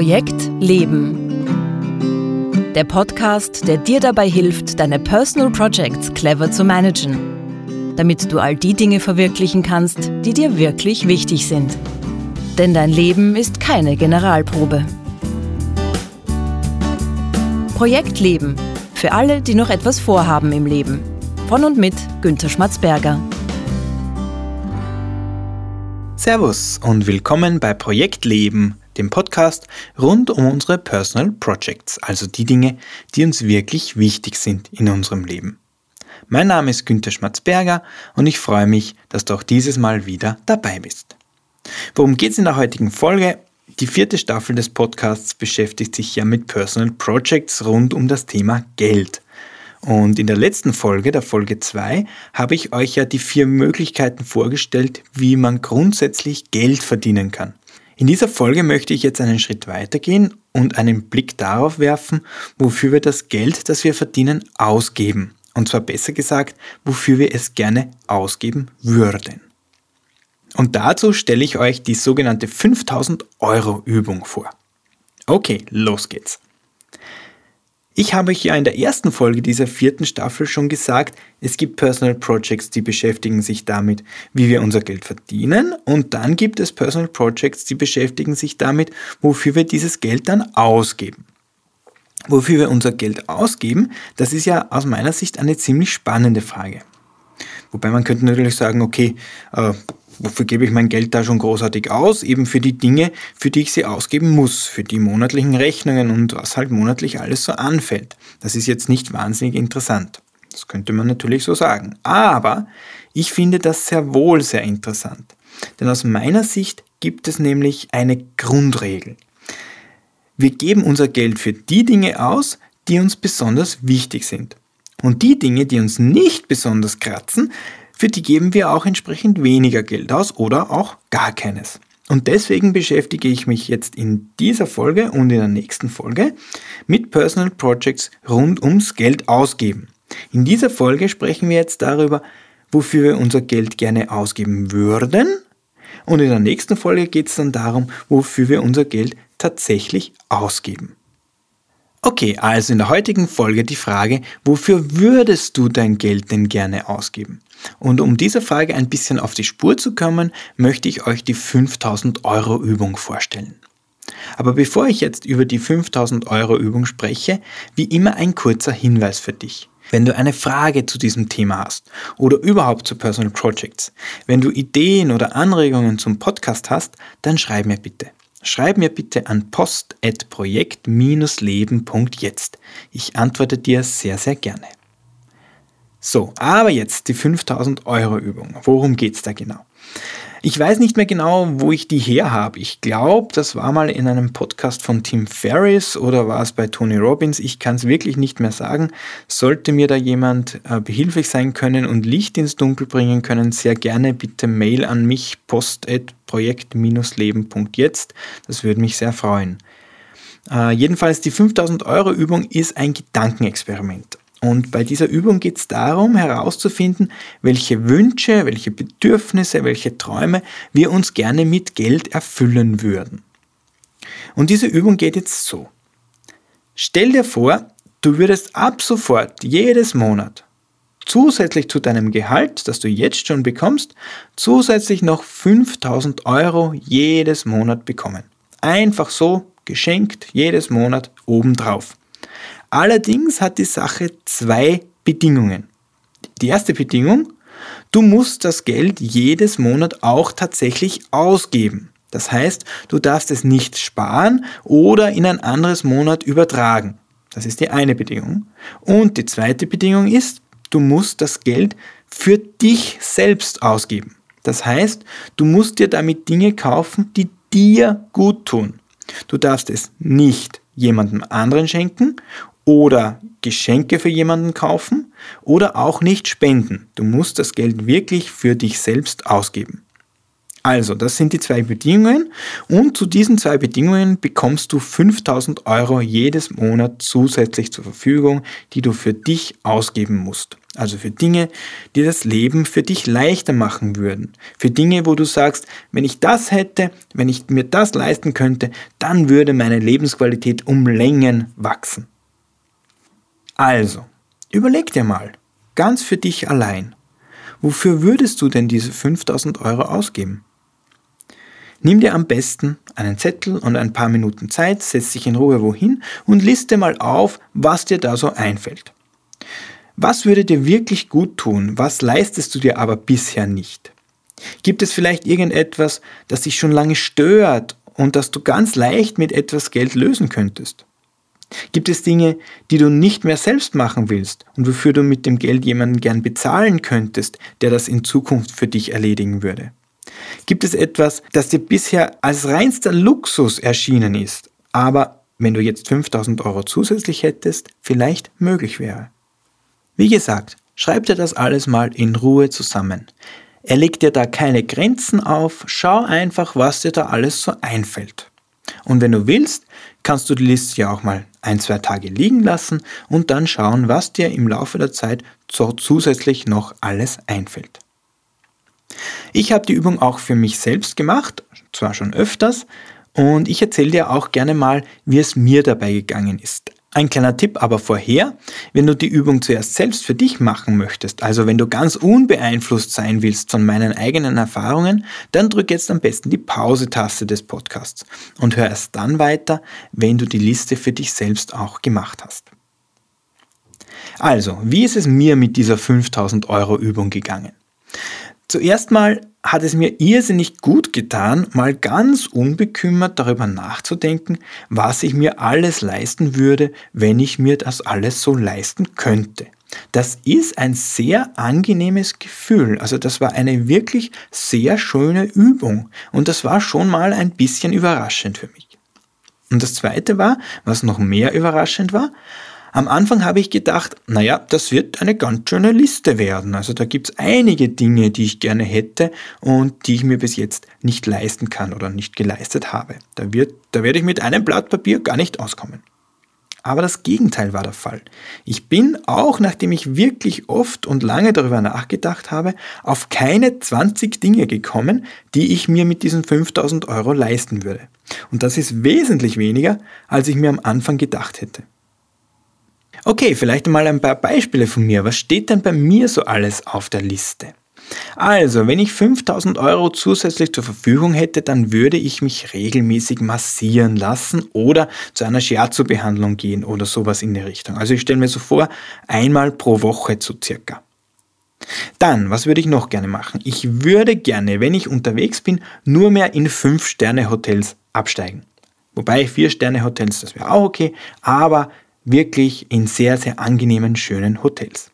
Projekt Leben. Der Podcast, der dir dabei hilft, deine Personal Projects clever zu managen, damit du all die Dinge verwirklichen kannst, die dir wirklich wichtig sind. Denn dein Leben ist keine Generalprobe. Projekt Leben. Für alle, die noch etwas vorhaben im Leben. Von und mit Günter Schmatzberger. Servus und willkommen bei Projekt Leben, dem Podcast rund um unsere Personal Projects, also die Dinge, die uns wirklich wichtig sind in unserem Leben. Mein Name ist Günter Schmatzberger und ich freue mich, dass du auch dieses Mal wieder dabei bist. Worum geht es in der heutigen Folge? Die vierte Staffel des Podcasts beschäftigt sich ja mit Personal Projects rund um das Thema Geld. Und in der letzten Folge, der Folge 2, habe ich euch ja die vier Möglichkeiten vorgestellt, wie man grundsätzlich Geld verdienen kann. In dieser Folge möchte ich jetzt einen Schritt weitergehen und einen Blick darauf werfen, wofür wir das Geld, das wir verdienen, ausgeben. Und zwar besser gesagt, wofür wir es gerne ausgeben würden. Und dazu stelle ich euch die sogenannte 5000 Euro Übung vor. Okay, los geht's. Ich habe euch ja in der ersten Folge dieser vierten Staffel schon gesagt, es gibt Personal Projects, die beschäftigen sich damit, wie wir unser Geld verdienen. Und dann gibt es Personal Projects, die beschäftigen sich damit, wofür wir dieses Geld dann ausgeben. Wofür wir unser Geld ausgeben, das ist ja aus meiner Sicht eine ziemlich spannende Frage. Wobei man könnte natürlich sagen, okay, äh, wofür gebe ich mein Geld da schon großartig aus? Eben für die Dinge, für die ich sie ausgeben muss, für die monatlichen Rechnungen und was halt monatlich alles so anfällt. Das ist jetzt nicht wahnsinnig interessant. Das könnte man natürlich so sagen. Aber ich finde das sehr wohl sehr interessant. Denn aus meiner Sicht gibt es nämlich eine Grundregel. Wir geben unser Geld für die Dinge aus, die uns besonders wichtig sind. Und die Dinge, die uns nicht besonders kratzen, für die geben wir auch entsprechend weniger Geld aus oder auch gar keines. Und deswegen beschäftige ich mich jetzt in dieser Folge und in der nächsten Folge mit Personal Projects rund ums Geld ausgeben. In dieser Folge sprechen wir jetzt darüber, wofür wir unser Geld gerne ausgeben würden. Und in der nächsten Folge geht es dann darum, wofür wir unser Geld tatsächlich ausgeben. Okay, also in der heutigen Folge die Frage, wofür würdest du dein Geld denn gerne ausgeben? Und um dieser Frage ein bisschen auf die Spur zu kommen, möchte ich euch die 5000 Euro Übung vorstellen. Aber bevor ich jetzt über die 5000 Euro Übung spreche, wie immer ein kurzer Hinweis für dich. Wenn du eine Frage zu diesem Thema hast oder überhaupt zu Personal Projects, wenn du Ideen oder Anregungen zum Podcast hast, dann schreib mir bitte. Schreib mir bitte an post.projekt-leben.jetzt. Ich antworte dir sehr, sehr gerne. So, aber jetzt die 5000 Euro Übung. Worum geht es da genau? Ich weiß nicht mehr genau, wo ich die her habe. Ich glaube, das war mal in einem Podcast von Tim Ferriss oder war es bei Tony Robbins. Ich kann es wirklich nicht mehr sagen. Sollte mir da jemand äh, behilflich sein können und Licht ins Dunkel bringen können, sehr gerne bitte Mail an mich post.projekt-leben.jetzt. Das würde mich sehr freuen. Äh, jedenfalls die 5000 Euro Übung ist ein Gedankenexperiment. Und bei dieser Übung geht es darum, herauszufinden, welche Wünsche, welche Bedürfnisse, welche Träume wir uns gerne mit Geld erfüllen würden. Und diese Übung geht jetzt so. Stell dir vor, du würdest ab sofort jedes Monat zusätzlich zu deinem Gehalt, das du jetzt schon bekommst, zusätzlich noch 5000 Euro jedes Monat bekommen. Einfach so geschenkt jedes Monat obendrauf. Allerdings hat die Sache zwei Bedingungen. Die erste Bedingung, du musst das Geld jedes Monat auch tatsächlich ausgeben. Das heißt, du darfst es nicht sparen oder in ein anderes Monat übertragen. Das ist die eine Bedingung. Und die zweite Bedingung ist, du musst das Geld für dich selbst ausgeben. Das heißt, du musst dir damit Dinge kaufen, die dir gut tun. Du darfst es nicht jemandem anderen schenken oder Geschenke für jemanden kaufen oder auch nicht spenden. Du musst das Geld wirklich für dich selbst ausgeben. Also, das sind die zwei Bedingungen und zu diesen zwei Bedingungen bekommst du 5000 Euro jedes Monat zusätzlich zur Verfügung, die du für dich ausgeben musst. Also für Dinge, die das Leben für dich leichter machen würden. Für Dinge, wo du sagst, wenn ich das hätte, wenn ich mir das leisten könnte, dann würde meine Lebensqualität um Längen wachsen. Also, überleg dir mal, ganz für dich allein, wofür würdest du denn diese 5000 Euro ausgeben? Nimm dir am besten einen Zettel und ein paar Minuten Zeit, setz dich in Ruhe wohin und liste mal auf, was dir da so einfällt. Was würde dir wirklich gut tun? Was leistest du dir aber bisher nicht? Gibt es vielleicht irgendetwas, das dich schon lange stört und das du ganz leicht mit etwas Geld lösen könntest? Gibt es Dinge, die du nicht mehr selbst machen willst und wofür du mit dem Geld jemanden gern bezahlen könntest, der das in Zukunft für dich erledigen würde? Gibt es etwas, das dir bisher als reinster Luxus erschienen ist, aber wenn du jetzt 5000 Euro zusätzlich hättest, vielleicht möglich wäre? Wie gesagt, schreib dir das alles mal in Ruhe zusammen. Er legt dir da keine Grenzen auf, schau einfach, was dir da alles so einfällt. Und wenn du willst, kannst du die Liste ja auch mal ein, zwei Tage liegen lassen und dann schauen, was dir im Laufe der Zeit so zusätzlich noch alles einfällt. Ich habe die Übung auch für mich selbst gemacht, zwar schon öfters, und ich erzähle dir auch gerne mal, wie es mir dabei gegangen ist. Ein kleiner Tipp aber vorher, wenn du die Übung zuerst selbst für dich machen möchtest, also wenn du ganz unbeeinflusst sein willst von meinen eigenen Erfahrungen, dann drück jetzt am besten die Pause-Taste des Podcasts und hör erst dann weiter, wenn du die Liste für dich selbst auch gemacht hast. Also, wie ist es mir mit dieser 5000 Euro Übung gegangen? Zuerst mal hat es mir irrsinnig gut getan, mal ganz unbekümmert darüber nachzudenken, was ich mir alles leisten würde, wenn ich mir das alles so leisten könnte. Das ist ein sehr angenehmes Gefühl. Also das war eine wirklich sehr schöne Übung und das war schon mal ein bisschen überraschend für mich. Und das Zweite war, was noch mehr überraschend war, am Anfang habe ich gedacht, naja, das wird eine ganz schöne Liste werden. Also da gibt es einige Dinge, die ich gerne hätte und die ich mir bis jetzt nicht leisten kann oder nicht geleistet habe. Da, wird, da werde ich mit einem Blatt Papier gar nicht auskommen. Aber das Gegenteil war der Fall. Ich bin, auch nachdem ich wirklich oft und lange darüber nachgedacht habe, auf keine 20 Dinge gekommen, die ich mir mit diesen 5000 Euro leisten würde. Und das ist wesentlich weniger, als ich mir am Anfang gedacht hätte. Okay, vielleicht mal ein paar Beispiele von mir. Was steht denn bei mir so alles auf der Liste? Also, wenn ich 5000 Euro zusätzlich zur Verfügung hätte, dann würde ich mich regelmäßig massieren lassen oder zu einer Shiatsu-Behandlung gehen oder sowas in die Richtung. Also ich stelle mir so vor, einmal pro Woche zu circa. Dann, was würde ich noch gerne machen? Ich würde gerne, wenn ich unterwegs bin, nur mehr in 5-Sterne-Hotels absteigen. Wobei 4-Sterne-Hotels, das wäre auch okay, aber wirklich in sehr, sehr angenehmen, schönen Hotels.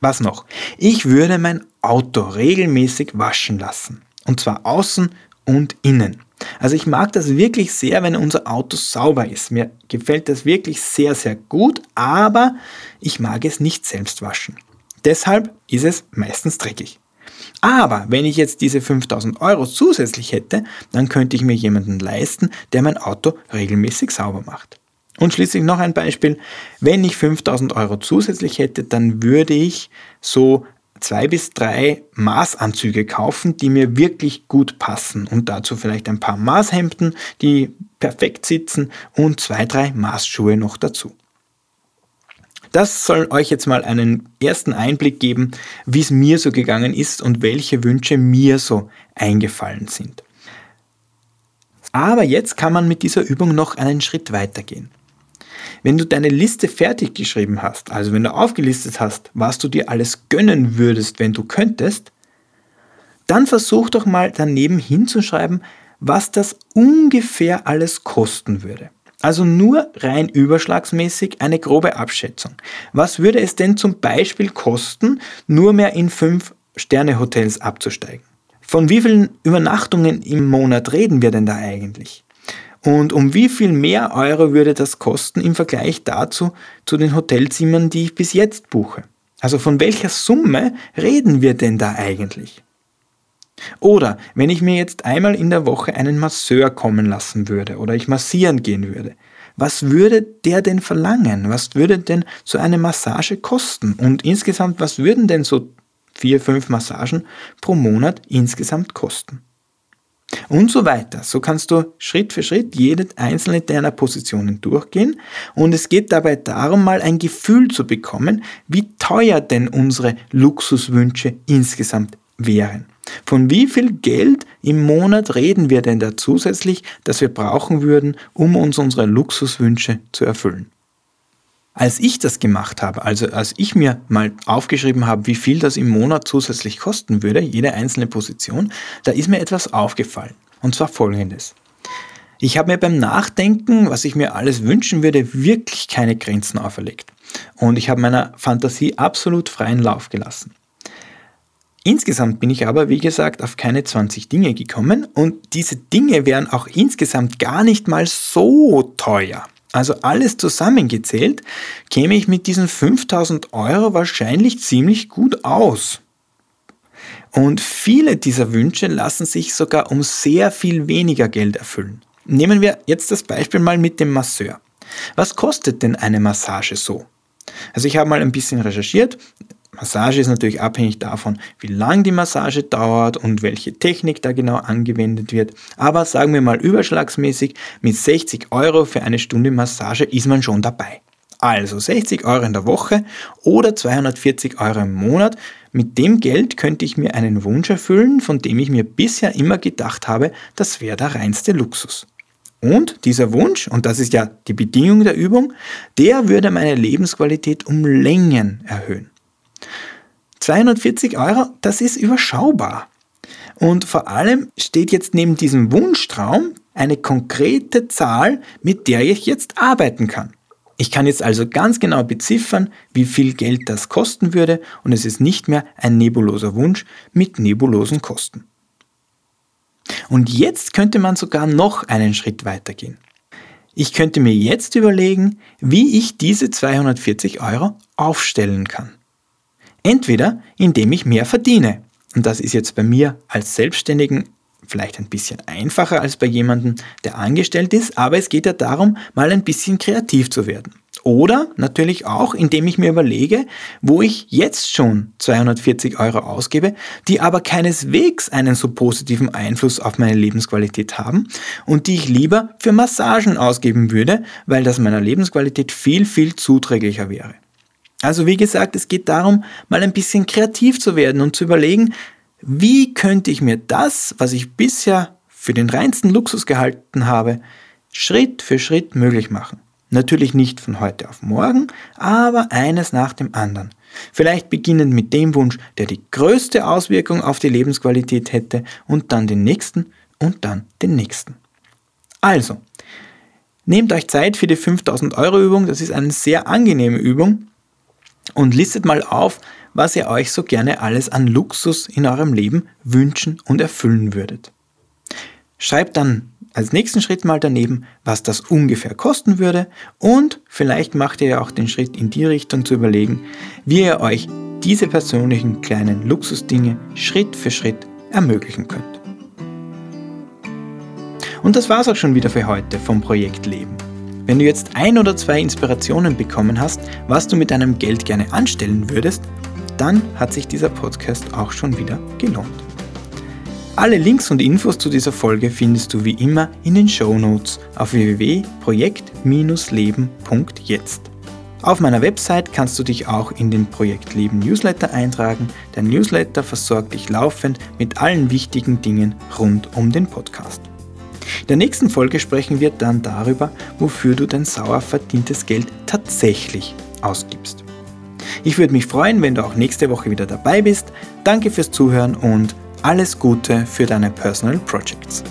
Was noch? Ich würde mein Auto regelmäßig waschen lassen. Und zwar außen und innen. Also ich mag das wirklich sehr, wenn unser Auto sauber ist. Mir gefällt das wirklich sehr, sehr gut, aber ich mag es nicht selbst waschen. Deshalb ist es meistens dreckig. Aber wenn ich jetzt diese 5000 Euro zusätzlich hätte, dann könnte ich mir jemanden leisten, der mein Auto regelmäßig sauber macht. Und schließlich noch ein Beispiel. Wenn ich 5000 Euro zusätzlich hätte, dann würde ich so zwei bis drei Maßanzüge kaufen, die mir wirklich gut passen. Und dazu vielleicht ein paar Maßhemden, die perfekt sitzen und zwei, drei Maßschuhe noch dazu. Das soll euch jetzt mal einen ersten Einblick geben, wie es mir so gegangen ist und welche Wünsche mir so eingefallen sind. Aber jetzt kann man mit dieser Übung noch einen Schritt weitergehen. Wenn du deine Liste fertig geschrieben hast, also wenn du aufgelistet hast, was du dir alles gönnen würdest, wenn du könntest, dann versuch doch mal daneben hinzuschreiben, was das ungefähr alles kosten würde. Also nur rein überschlagsmäßig eine grobe Abschätzung. Was würde es denn zum Beispiel kosten, nur mehr in 5-Sterne-Hotels abzusteigen? Von wie vielen Übernachtungen im Monat reden wir denn da eigentlich? Und um wie viel mehr Euro würde das kosten im Vergleich dazu zu den Hotelzimmern, die ich bis jetzt buche? Also von welcher Summe reden wir denn da eigentlich? Oder wenn ich mir jetzt einmal in der Woche einen Masseur kommen lassen würde oder ich massieren gehen würde, was würde der denn verlangen? Was würde denn so eine Massage kosten? Und insgesamt, was würden denn so vier, fünf Massagen pro Monat insgesamt kosten? Und so weiter. So kannst du Schritt für Schritt jede einzelne deiner Positionen durchgehen. Und es geht dabei darum, mal ein Gefühl zu bekommen, wie teuer denn unsere Luxuswünsche insgesamt wären. Von wie viel Geld im Monat reden wir denn da zusätzlich, das wir brauchen würden, um uns unsere Luxuswünsche zu erfüllen? Als ich das gemacht habe, also als ich mir mal aufgeschrieben habe, wie viel das im Monat zusätzlich kosten würde, jede einzelne Position, da ist mir etwas aufgefallen. Und zwar folgendes. Ich habe mir beim Nachdenken, was ich mir alles wünschen würde, wirklich keine Grenzen auferlegt. Und ich habe meiner Fantasie absolut freien Lauf gelassen. Insgesamt bin ich aber, wie gesagt, auf keine 20 Dinge gekommen und diese Dinge wären auch insgesamt gar nicht mal so teuer. Also alles zusammengezählt käme ich mit diesen 5000 Euro wahrscheinlich ziemlich gut aus. Und viele dieser Wünsche lassen sich sogar um sehr viel weniger Geld erfüllen. Nehmen wir jetzt das Beispiel mal mit dem Masseur. Was kostet denn eine Massage so? Also ich habe mal ein bisschen recherchiert. Massage ist natürlich abhängig davon, wie lang die Massage dauert und welche Technik da genau angewendet wird. Aber sagen wir mal überschlagsmäßig, mit 60 Euro für eine Stunde Massage ist man schon dabei. Also 60 Euro in der Woche oder 240 Euro im Monat. Mit dem Geld könnte ich mir einen Wunsch erfüllen, von dem ich mir bisher immer gedacht habe, das wäre der reinste Luxus. Und dieser Wunsch, und das ist ja die Bedingung der Übung, der würde meine Lebensqualität um Längen erhöhen. 240 Euro, das ist überschaubar. Und vor allem steht jetzt neben diesem Wunschtraum eine konkrete Zahl, mit der ich jetzt arbeiten kann. Ich kann jetzt also ganz genau beziffern, wie viel Geld das kosten würde und es ist nicht mehr ein nebuloser Wunsch mit nebulosen Kosten. Und jetzt könnte man sogar noch einen Schritt weitergehen. Ich könnte mir jetzt überlegen, wie ich diese 240 Euro aufstellen kann. Entweder indem ich mehr verdiene. Und das ist jetzt bei mir als Selbstständigen vielleicht ein bisschen einfacher als bei jemandem, der angestellt ist, aber es geht ja darum, mal ein bisschen kreativ zu werden. Oder natürlich auch, indem ich mir überlege, wo ich jetzt schon 240 Euro ausgebe, die aber keineswegs einen so positiven Einfluss auf meine Lebensqualität haben und die ich lieber für Massagen ausgeben würde, weil das meiner Lebensqualität viel, viel zuträglicher wäre. Also wie gesagt, es geht darum, mal ein bisschen kreativ zu werden und zu überlegen, wie könnte ich mir das, was ich bisher für den reinsten Luxus gehalten habe, Schritt für Schritt möglich machen. Natürlich nicht von heute auf morgen, aber eines nach dem anderen. Vielleicht beginnend mit dem Wunsch, der die größte Auswirkung auf die Lebensqualität hätte und dann den nächsten und dann den nächsten. Also, nehmt euch Zeit für die 5000 Euro Übung, das ist eine sehr angenehme Übung und listet mal auf, was ihr euch so gerne alles an Luxus in eurem Leben wünschen und erfüllen würdet. Schreibt dann als nächsten Schritt mal daneben, was das ungefähr kosten würde und vielleicht macht ihr ja auch den Schritt in die Richtung zu überlegen, wie ihr euch diese persönlichen kleinen Luxusdinge Schritt für Schritt ermöglichen könnt. Und das war's auch schon wieder für heute vom Projekt Leben. Wenn du jetzt ein oder zwei Inspirationen bekommen hast, was du mit deinem Geld gerne anstellen würdest, dann hat sich dieser Podcast auch schon wieder gelohnt. Alle Links und Infos zu dieser Folge findest du wie immer in den Show Notes auf www.projekt-leben.jetzt. Auf meiner Website kannst du dich auch in den Projekt Leben Newsletter eintragen. Der Newsletter versorgt dich laufend mit allen wichtigen Dingen rund um den Podcast. In der nächsten Folge sprechen wir dann darüber, wofür du dein sauer verdientes Geld tatsächlich ausgibst. Ich würde mich freuen, wenn du auch nächste Woche wieder dabei bist. Danke fürs Zuhören und alles Gute für deine Personal Projects.